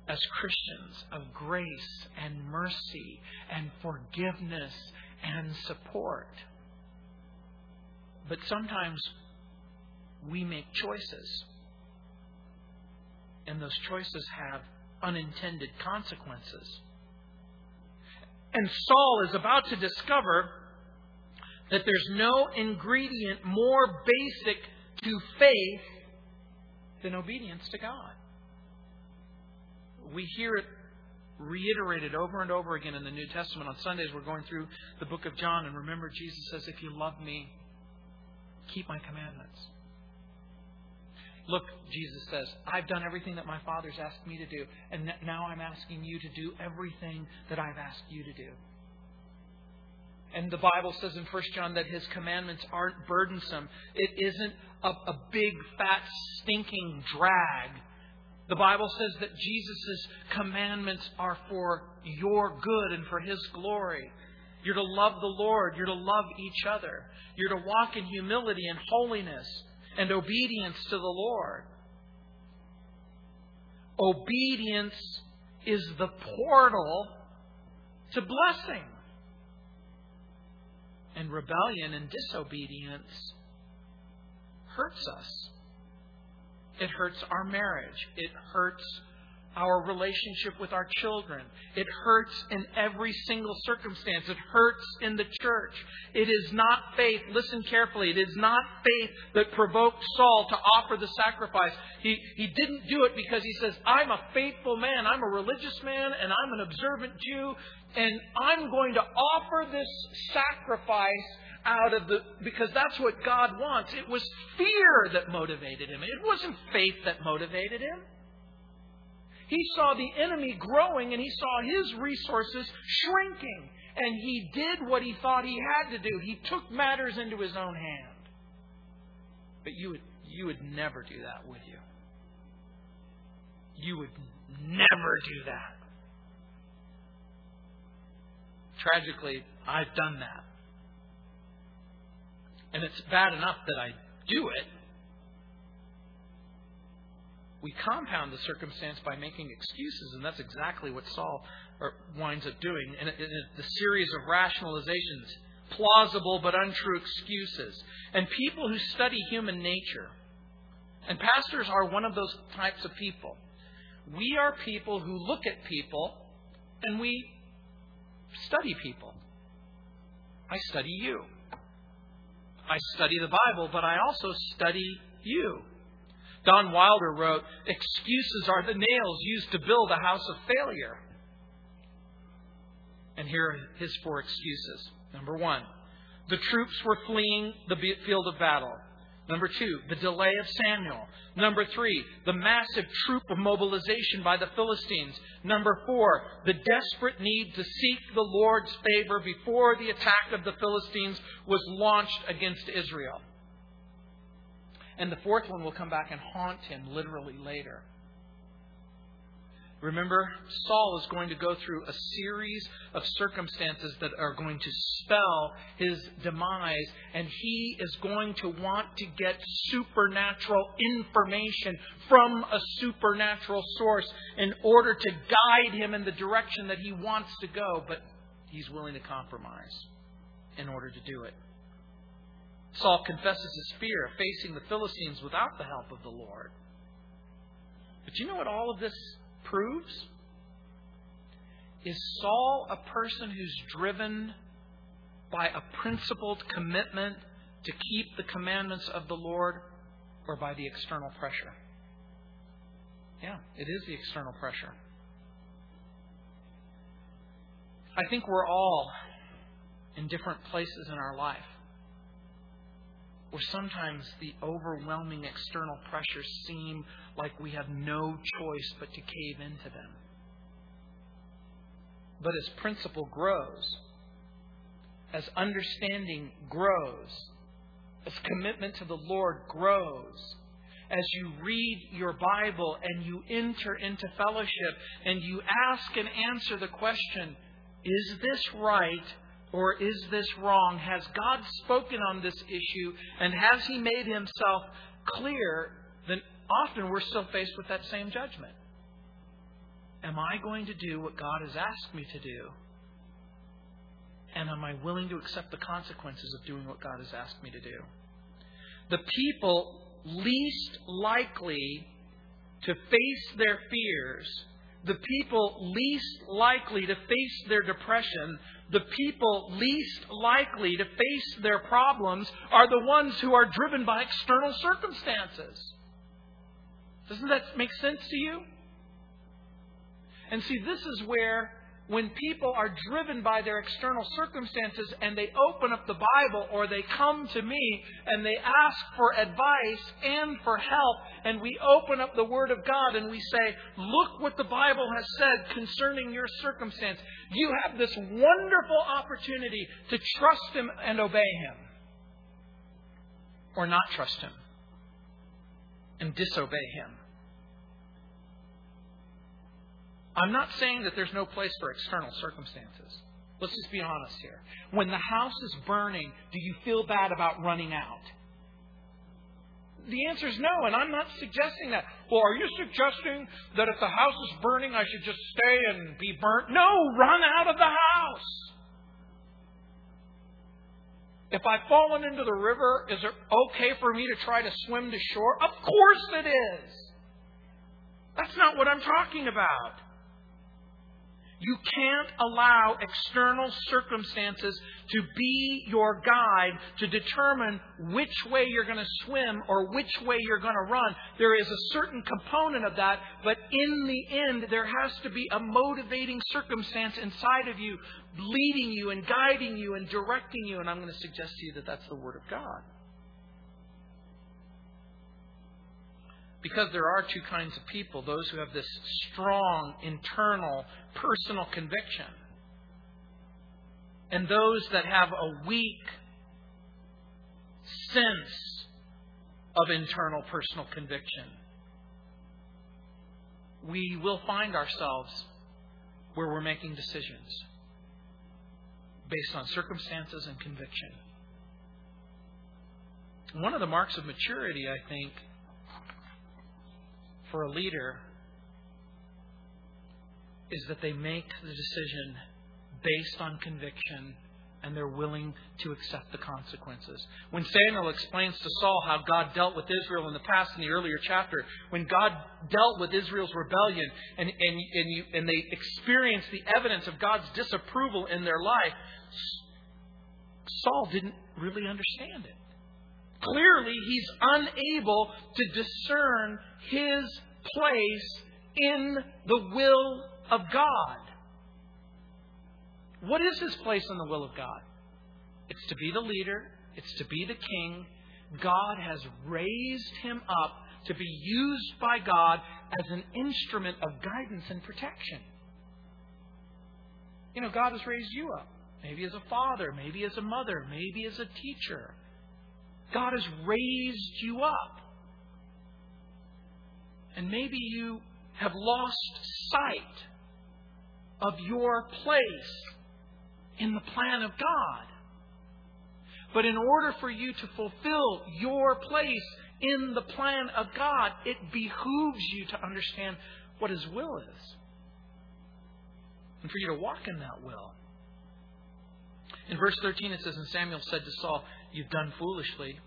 S1: as Christians of grace and mercy and forgiveness and support. But sometimes we make choices and those choices have unintended consequences. And Saul is about to discover that there's no ingredient more basic to faith than obedience to God. We hear it reiterated over and over again in the New Testament. On Sundays, we're going through the book of John, and remember, Jesus says, If you love me, keep my commandments. Look, Jesus says, I've done everything that my Father's asked me to do, and now I'm asking you to do everything that I've asked you to do. And the Bible says in 1 John that his commandments aren't burdensome. It isn't a, a big, fat, stinking drag. The Bible says that Jesus' commandments are for your good and for his glory. You're to love the Lord. You're to love each other. You're to walk in humility and holiness and obedience to the Lord. Obedience is the portal to blessing. And rebellion and disobedience hurts us. It hurts our marriage. It hurts our relationship with our children. It hurts in every single circumstance. It hurts in the church. It is not faith, listen carefully, it is not faith that provoked Saul to offer the sacrifice. He, he didn't do it because he says, I'm a faithful man, I'm a religious man, and I'm an observant Jew, and I'm going to offer this sacrifice out of the because that's what God wants. It was fear that motivated him. It wasn't faith that motivated him. He saw the enemy growing and he saw his resources shrinking. And he did what he thought he had to do. He took matters into his own hand. But you would, you would never do that, would you? You would never do that. Tragically, I've done that. And it's bad enough that I do it, we compound the circumstance by making excuses, and that's exactly what Saul winds up doing. And the series of rationalizations, plausible but untrue excuses, and people who study human nature. And pastors are one of those types of people. We are people who look at people and we study people. I study you. I study the Bible, but I also study you. Don Wilder wrote, Excuses are the nails used to build a house of failure. And here are his four excuses. Number one, the troops were fleeing the field of battle. Number two, the delay of Samuel. Number three, the massive troop of mobilization by the Philistines. Number four, the desperate need to seek the Lord's favor before the attack of the Philistines was launched against Israel. And the fourth one will come back and haunt him literally later. Remember, Saul is going to go through a series of circumstances that are going to spell his demise, and he is going to want to get supernatural information from a supernatural source in order to guide him in the direction that he wants to go, but he's willing to compromise in order to do it. Saul confesses his fear of facing the Philistines without the help of the Lord. But you know what all of this proves? Is Saul a person who's driven by a principled commitment to keep the commandments of the Lord or by the external pressure? Yeah, it is the external pressure. I think we're all in different places in our life where sometimes the overwhelming external pressures seem like we have no choice but to cave into them. But as principle grows, as understanding grows, as commitment to the Lord grows, as you read your Bible and you enter into fellowship and you ask and answer the question, is this right or is this wrong? Has God spoken on this issue and has He made Himself clear? Then often we're still faced with that same judgment. Am I going to do what God has asked me to do? And am I willing to accept the consequences of doing what God has asked me to do? The people least likely to face their fears, the people least likely to face their depression, the people least likely to face their problems are the ones who are driven by external circumstances. Doesn't that make sense to you? And see, this is where when people are driven by their external circumstances and they open up the Bible or they come to me and they ask for advice and for help, and we open up the Word of God and we say, Look what the Bible has said concerning your circumstance. You have this wonderful opportunity to trust Him and obey Him, or not trust Him and disobey Him. I'm not saying that there's no place for external circumstances. Let's just be honest here. When the house is burning, do you feel bad about running out? The answer is no, and I'm not suggesting that. Well, are you suggesting that if the house is burning, I should just stay and be burnt? No, run out of the house. If I've fallen into the river, is it okay for me to try to swim to shore? Of course it is. That's not what I'm talking about. You can't allow external circumstances to be your guide to determine which way you're going to swim or which way you're going to run. There is a certain component of that, but in the end, there has to be a motivating circumstance inside of you, leading you and guiding you and directing you. And I'm going to suggest to you that that's the Word of God. Because there are two kinds of people those who have this strong internal personal conviction, and those that have a weak sense of internal personal conviction. We will find ourselves where we're making decisions based on circumstances and conviction. One of the marks of maturity, I think, for a leader is that they make the decision based on conviction and they're willing to accept the consequences. When Samuel explains to Saul how God dealt with Israel in the past, in the earlier chapter, when God dealt with Israel's rebellion and, and, and, you, and they experienced the evidence of God's disapproval in their life, Saul didn't really understand it. Clearly, he's unable to discern his place in the will of God. What is his place in the will of God? It's to be the leader, it's to be the king. God has raised him up to be used by God as an instrument of guidance and protection. You know, God has raised you up. Maybe as a father, maybe as a mother, maybe as a teacher. God has raised you up. And maybe you have lost sight of your place in the plan of God. But in order for you to fulfill your place in the plan of God, it behooves you to understand what His will is. And for you to walk in that will. In verse 13, it says, And Samuel said to Saul, You've done foolishly.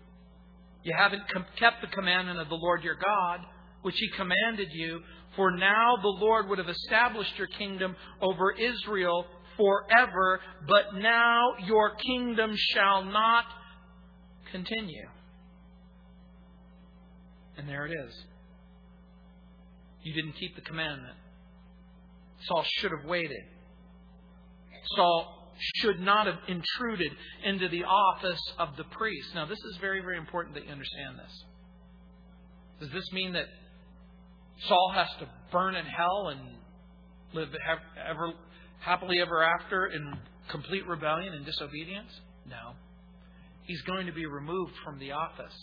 S1: You haven't kept the commandment of the Lord your God which he commanded you, for now the Lord would have established your kingdom over Israel forever, but now your kingdom shall not continue. And there it is. You didn't keep the commandment. Saul should have waited. Saul should not have intruded into the office of the priest. Now, this is very, very important that you understand this. Does this mean that Saul has to burn in hell and live ever happily ever after in complete rebellion and disobedience? No. He's going to be removed from the office.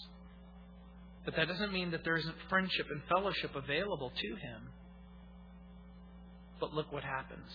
S1: But that doesn't mean that there isn't friendship and fellowship available to him. But look what happens.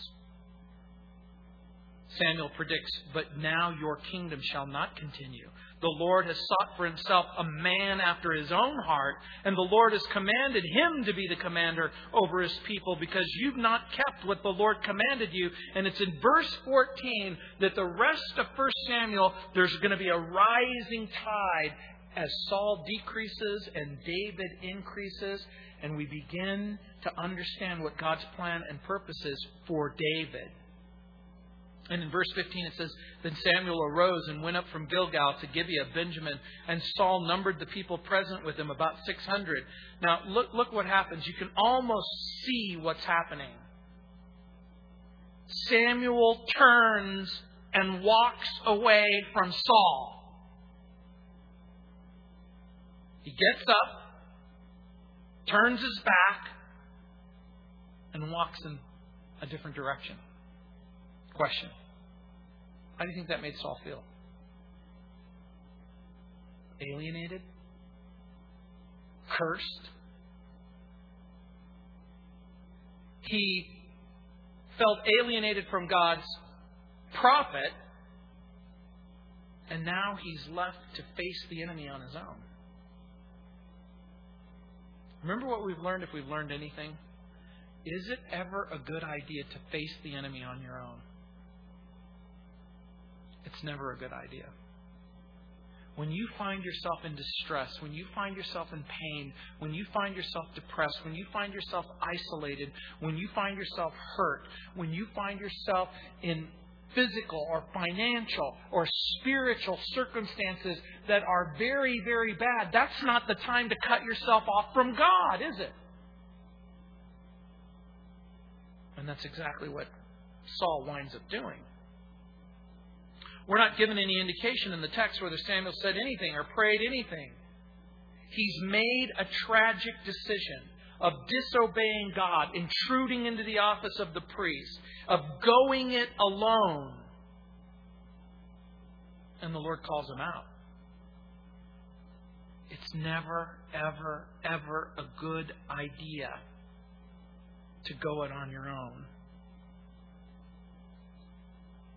S1: Samuel predicts, But now your kingdom shall not continue. The Lord has sought for himself a man after his own heart, and the Lord has commanded him to be the commander over his people because you've not kept what the Lord commanded you. And it's in verse 14 that the rest of 1 Samuel, there's going to be a rising tide as Saul decreases and David increases, and we begin to understand what God's plan and purpose is for David. And in verse 15 it says, Then Samuel arose and went up from Gilgal to Gibeah Benjamin, and Saul numbered the people present with him, about 600. Now, look, look what happens. You can almost see what's happening. Samuel turns and walks away from Saul. He gets up, turns his back, and walks in a different direction. Question How do you think that made Saul feel? Alienated? Cursed? He felt alienated from God's prophet, and now he's left to face the enemy on his own. Remember what we've learned if we've learned anything? Is it ever a good idea to face the enemy on your own? It's never a good idea. When you find yourself in distress, when you find yourself in pain, when you find yourself depressed, when you find yourself isolated, when you find yourself hurt, when you find yourself in physical or financial or spiritual circumstances that are very, very bad, that's not the time to cut yourself off from God, is it? And that's exactly what Saul winds up doing. We're not given any indication in the text whether Samuel said anything or prayed anything. He's made a tragic decision of disobeying God, intruding into the office of the priest, of going it alone. And the Lord calls him out. It's never, ever, ever a good idea to go it on your own.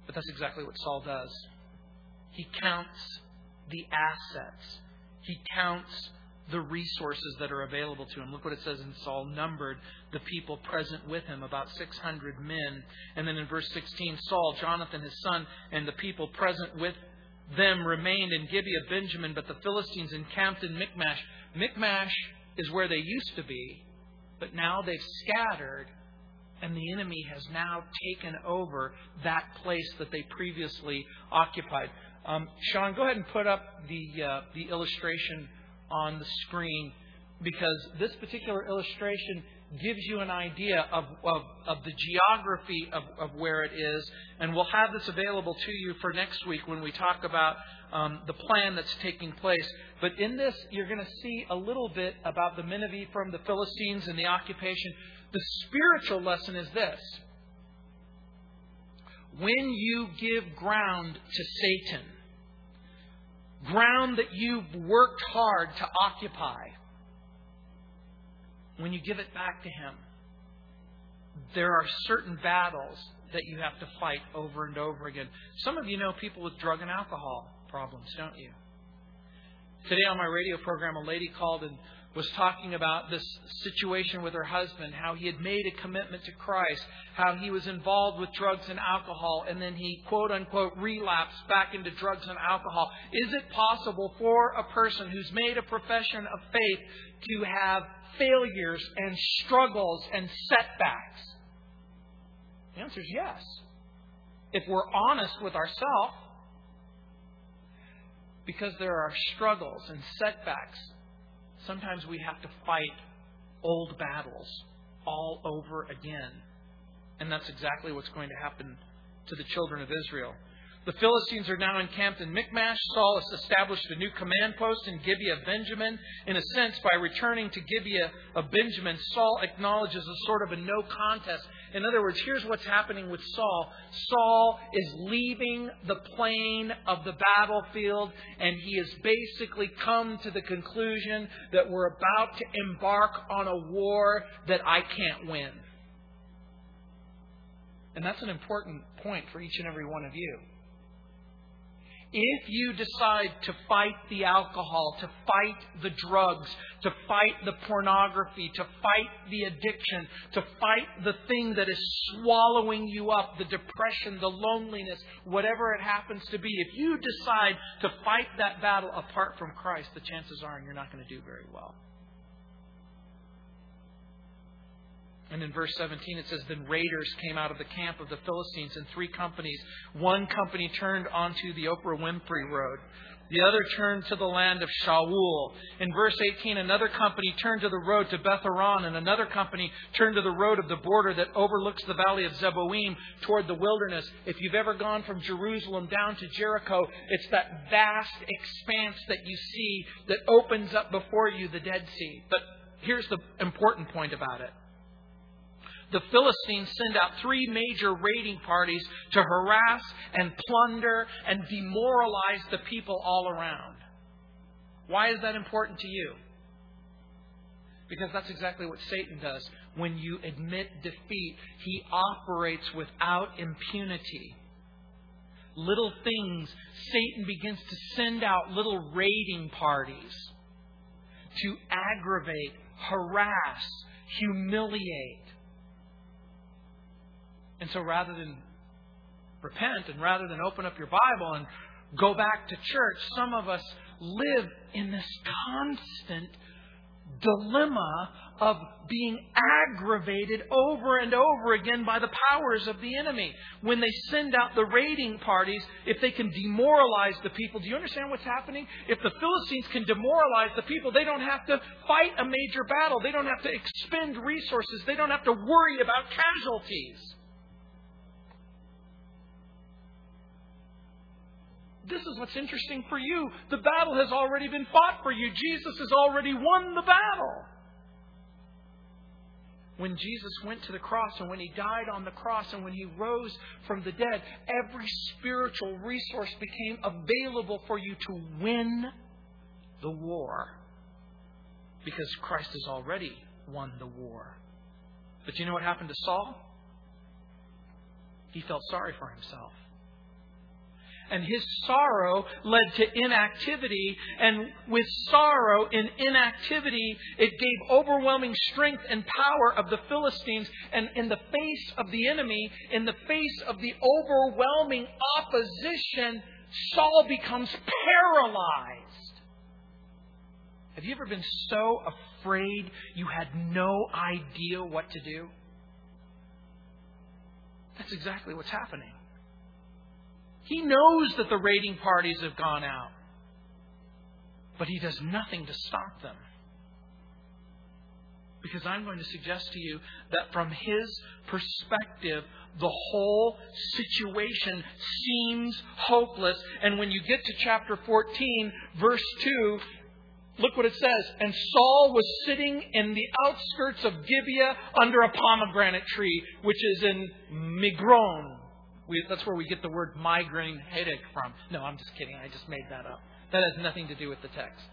S1: But that's exactly what Saul does. He counts the assets, he counts the resources that are available to him. Look what it says in Saul numbered the people present with him, about 600 men. And then in verse 16, Saul, Jonathan, his son, and the people present with them remained in Gibeah Benjamin, but the Philistines encamped in Michmash. Michmash is where they used to be, but now they've scattered, and the enemy has now taken over that place that they previously occupied. Um, Sean, go ahead and put up the uh, the illustration on the screen because this particular illustration gives you an idea of, of, of the geography of, of, where it is. And we'll have this available to you for next week when we talk about um, the plan that's taking place. But in this, you're going to see a little bit about the men of Ephraim, the Philistines, and the occupation. The spiritual lesson is this when you give ground to Satan, ground that you've worked hard to occupy, when you give it back to Him, there are certain battles that you have to fight over and over again. Some of you know people with drug and alcohol problems, don't you? Today on my radio program, a lady called and was talking about this situation with her husband, how he had made a commitment to Christ, how he was involved with drugs and alcohol, and then he quote unquote relapsed back into drugs and alcohol. Is it possible for a person who's made a profession of faith to have failures and struggles and setbacks? The answer is yes. If we're honest with ourselves, because there are struggles and setbacks sometimes we have to fight old battles all over again. And that's exactly what's going to happen to the children of Israel. The Philistines are now encamped in Michmash. Saul has established a new command post in Gibeah of Benjamin. In a sense, by returning to Gibeah of Benjamin, Saul acknowledges a sort of a no contest. In other words, here's what's happening with Saul Saul is leaving the plain of the battlefield, and he has basically come to the conclusion that we're about to embark on a war that I can't win. And that's an important point for each and every one of you. If you decide to fight the alcohol, to fight the drugs, to fight the pornography, to fight the addiction, to fight the thing that is swallowing you up, the depression, the loneliness, whatever it happens to be, if you decide to fight that battle apart from Christ, the chances are you're not going to do very well. And in verse 17 it says, Then raiders came out of the camp of the Philistines in three companies. One company turned onto the Oprah Winfrey Road. The other turned to the land of Shual. In verse 18, another company turned to the road to Beth and another company turned to the road of the border that overlooks the valley of Zeboim toward the wilderness. If you've ever gone from Jerusalem down to Jericho, it's that vast expanse that you see that opens up before you the Dead Sea. But here's the important point about it the Philistines send out three major raiding parties to harass and plunder and demoralize the people all around. Why is that important to you? Because that's exactly what Satan does. When you admit defeat, he operates without impunity. Little things, Satan begins to send out little raiding parties to aggravate, harass, humiliate. And so rather than repent and rather than open up your Bible and go back to church, some of us live in this constant dilemma of being aggravated over and over again by the powers of the enemy. When they send out the raiding parties, if they can demoralize the people, do you understand what's happening? If the Philistines can demoralize the people, they don't have to fight a major battle. They don't have to expend resources. They don't have to worry about casualties. This is what's interesting for you. The battle has already been fought for you. Jesus has already won the battle. When Jesus went to the cross and when he died on the cross and when he rose from the dead, every spiritual resource became available for you to win the war. Because Christ has already won the war. But you know what happened to Saul? He felt sorry for himself and his sorrow led to inactivity. And with sorrow and inactivity, it gave overwhelming strength and power of the Philistines. And in the face of the enemy, in the face of the overwhelming opposition, Saul becomes paralyzed. Have you ever been so afraid you had no idea what to do? That's exactly what's happening. He knows that the raiding parties have gone out, but he does nothing to stop them. Because I'm going to suggest to you that from his perspective, the whole situation seems hopeless. And when you get to chapter 14, verse 2, look what it says. And Saul was sitting in the outskirts of Gibeah under a pomegranate tree, which is in Migron. We, that's where we get the word migraine headache from. No, I'm just kidding. I just made that up. That has nothing to do with the text.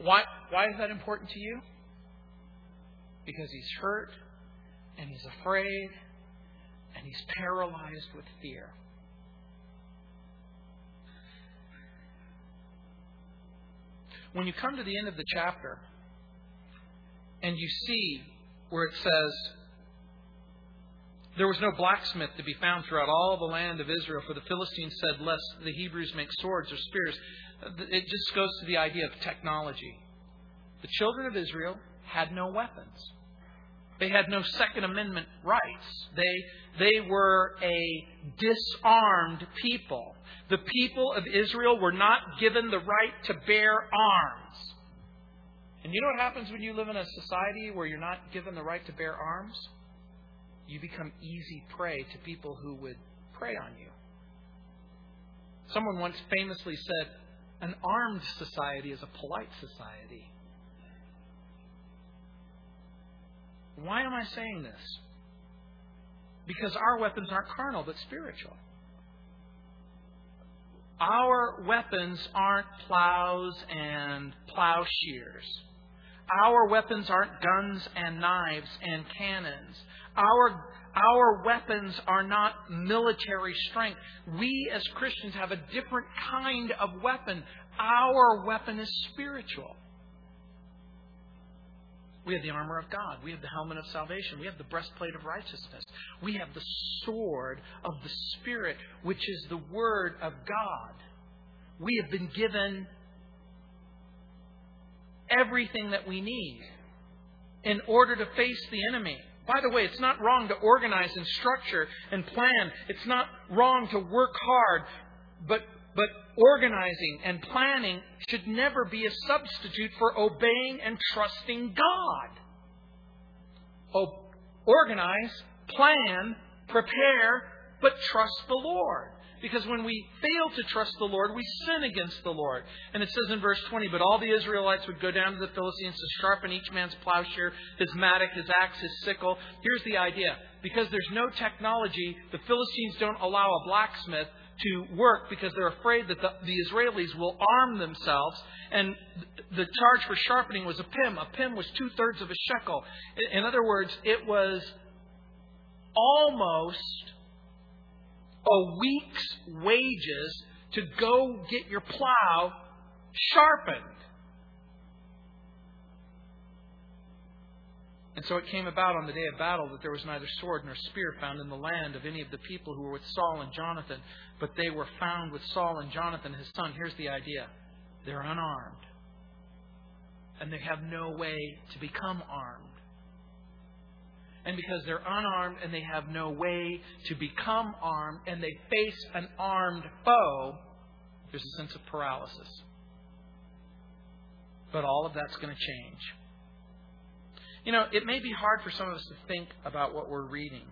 S1: Why, why is that important to you? Because he's hurt and he's afraid and he's paralyzed with fear. When you come to the end of the chapter and you see where it says, there was no blacksmith to be found throughout all the land of Israel, for the Philistines said, Lest the Hebrews make swords or spears. It just goes to the idea of technology. The children of Israel had no weapons. They had no Second Amendment rights. They, they were a disarmed people. The people of Israel were not given the right to bear arms. And you know what happens when you live in a society where you're not given the right to bear arms? You become easy prey to people who would prey on you. Someone once famously said, an armed society is a polite society. Why am I saying this? Because our weapons aren't carnal, but spiritual. Our weapons aren't plows and plowshares. Our weapons aren't guns and knives and cannons. Our, our weapons are not military strength. We as Christians have a different kind of weapon. Our weapon is spiritual. We have the armor of God. We have the helmet of salvation. We have the breastplate of righteousness. We have the sword of the Spirit, which is the Word of God. We have been given everything that we need in order to face the enemy. By the way, it's not wrong to organize and structure and plan. It's not wrong to work hard, but but organizing and planning should never be a substitute for obeying and trusting God. Oh, organize, plan, prepare, but trust the Lord. Because when we fail to trust the Lord, we sin against the Lord. And it says in verse 20, But all the Israelites would go down to the Philistines to sharpen each man's plowshare, his mattock, his axe, his sickle. Here's the idea. Because there's no technology, the Philistines don't allow a blacksmith to work because they're afraid that the, the Israelis will arm themselves. And the charge for sharpening was a pim. A pim was two thirds of a shekel. In other words, it was almost a week's wages to go get your plow sharpened. And so it came about on the day of battle that there was neither sword nor spear found in the land of any of the people who were with Saul and Jonathan, but they were found with Saul and Jonathan, his son. Here's the idea they're unarmed, and they have no way to become armed. And because they're unarmed and they have no way to become armed, and they face an armed foe, there's a sense of paralysis. But all of that's going to change. You know, it may be hard for some of us to think about what we're reading.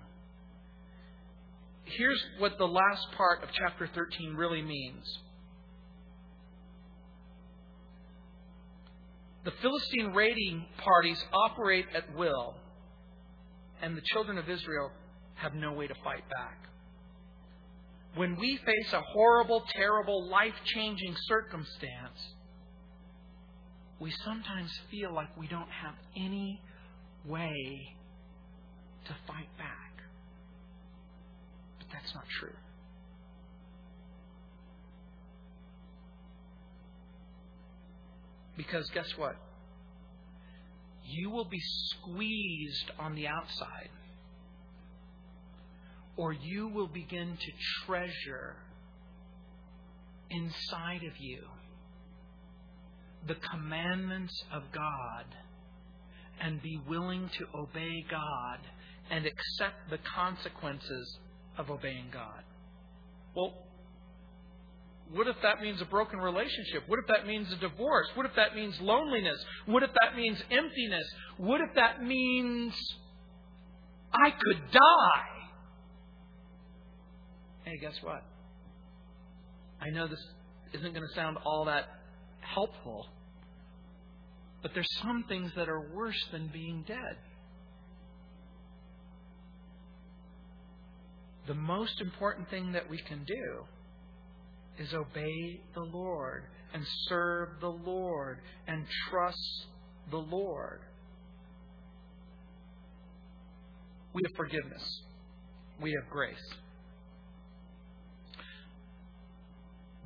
S1: Here's what the last part of chapter 13 really means. The Philistine raiding parties operate at will, and the children of Israel have no way to fight back. When we face a horrible, terrible, life changing circumstance, we sometimes feel like we don't have any way to fight back. But that's not true. Because guess what? You will be squeezed on the outside, or you will begin to treasure inside of you the commandments of God and be willing to obey God and accept the consequences of obeying God. Well, what if that means a broken relationship? What if that means a divorce? What if that means loneliness? What if that means emptiness? What if that means I could die? Hey, guess what? I know this isn't going to sound all that helpful, but there's some things that are worse than being dead. The most important thing that we can do is obey the Lord and serve the Lord and trust the Lord. We have forgiveness. We have grace.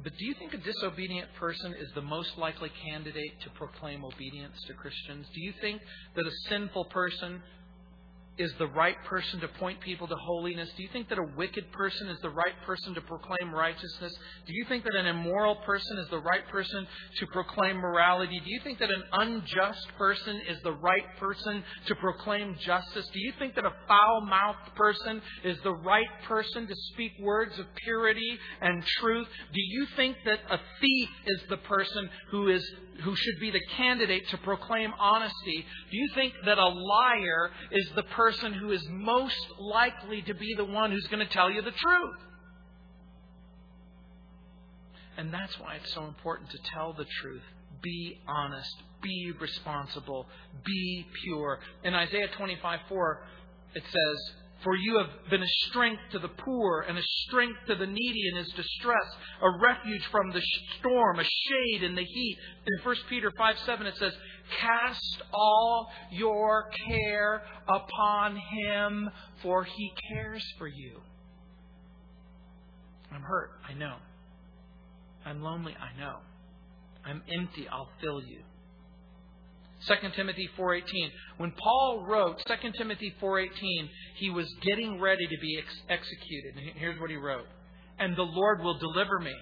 S1: But do you think a disobedient person is the most likely candidate to proclaim obedience to Christians? Do you think that a sinful person is the right person to point people to holiness? Do you think that a wicked person is the right person to proclaim righteousness? Do you think that an immoral person is the right person to proclaim morality? Do you think that an unjust person is the right person to proclaim justice? Do you think that a foul mouthed person is the right person to speak words of purity and truth? Do you think that a thief is the person who is who should be the candidate to proclaim honesty? Do you think that a liar is the person person who is most likely to be the one who's going to tell you the truth. And that's why it's so important to tell the truth. Be honest. Be responsible. Be pure. In Isaiah 25 4, it says, for you have been a strength to the poor, and a strength to the needy in his distress, a refuge from the storm, a shade in the heat. In 1 Peter 5 7, it says, Cast all your care upon him, for he cares for you. I'm hurt, I know. I'm lonely, I know. I'm empty, I'll fill you. 2 Timothy 4:18. When Paul wrote 2 Timothy 4:18, he was getting ready to be ex- executed. Here's what he wrote. And the Lord will deliver me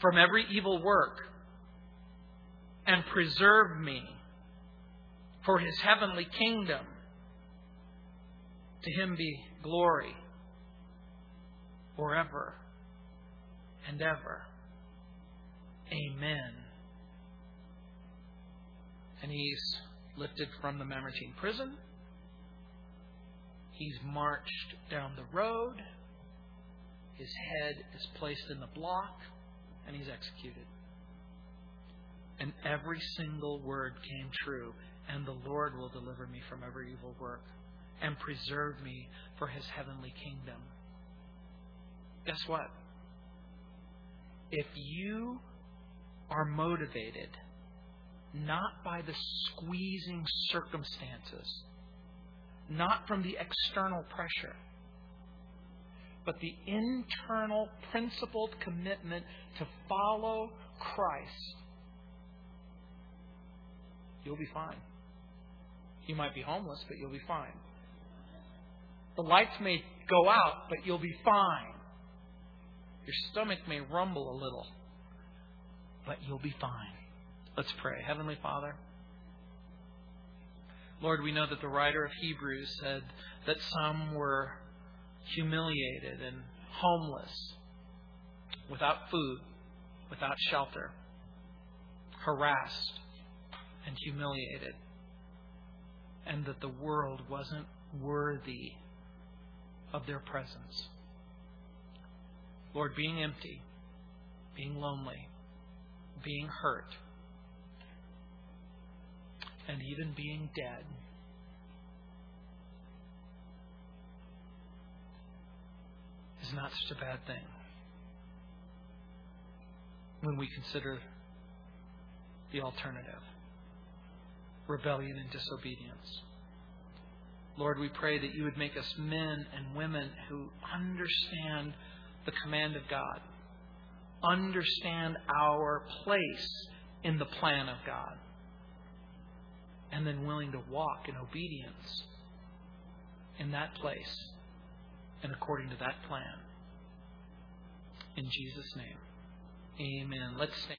S1: from every evil work and preserve me for his heavenly kingdom. To him be glory forever and ever. Amen. And he's lifted from the Mamertine prison. He's marched down the road. His head is placed in the block, and he's executed. And every single word came true. And the Lord will deliver me from every evil work and preserve me for his heavenly kingdom. Guess what? If you are motivated not by the squeezing circumstances, not from the external pressure, but the internal principled commitment to follow Christ, you'll be fine. You might be homeless, but you'll be fine. The lights may go out, but you'll be fine. Your stomach may rumble a little, but you'll be fine. Let's pray. Heavenly Father, Lord, we know that the writer of Hebrews said that some were humiliated and homeless, without food, without shelter, harassed and humiliated, and that the world wasn't worthy of their presence. Lord, being empty, being lonely, being hurt, and even being dead. Is not such a bad thing when we consider the alternative rebellion and disobedience. Lord, we pray that you would make us men and women who understand the command of God, understand our place in the plan of God, and then willing to walk in obedience in that place and according to that plan. In Jesus' name, amen. Let's stand.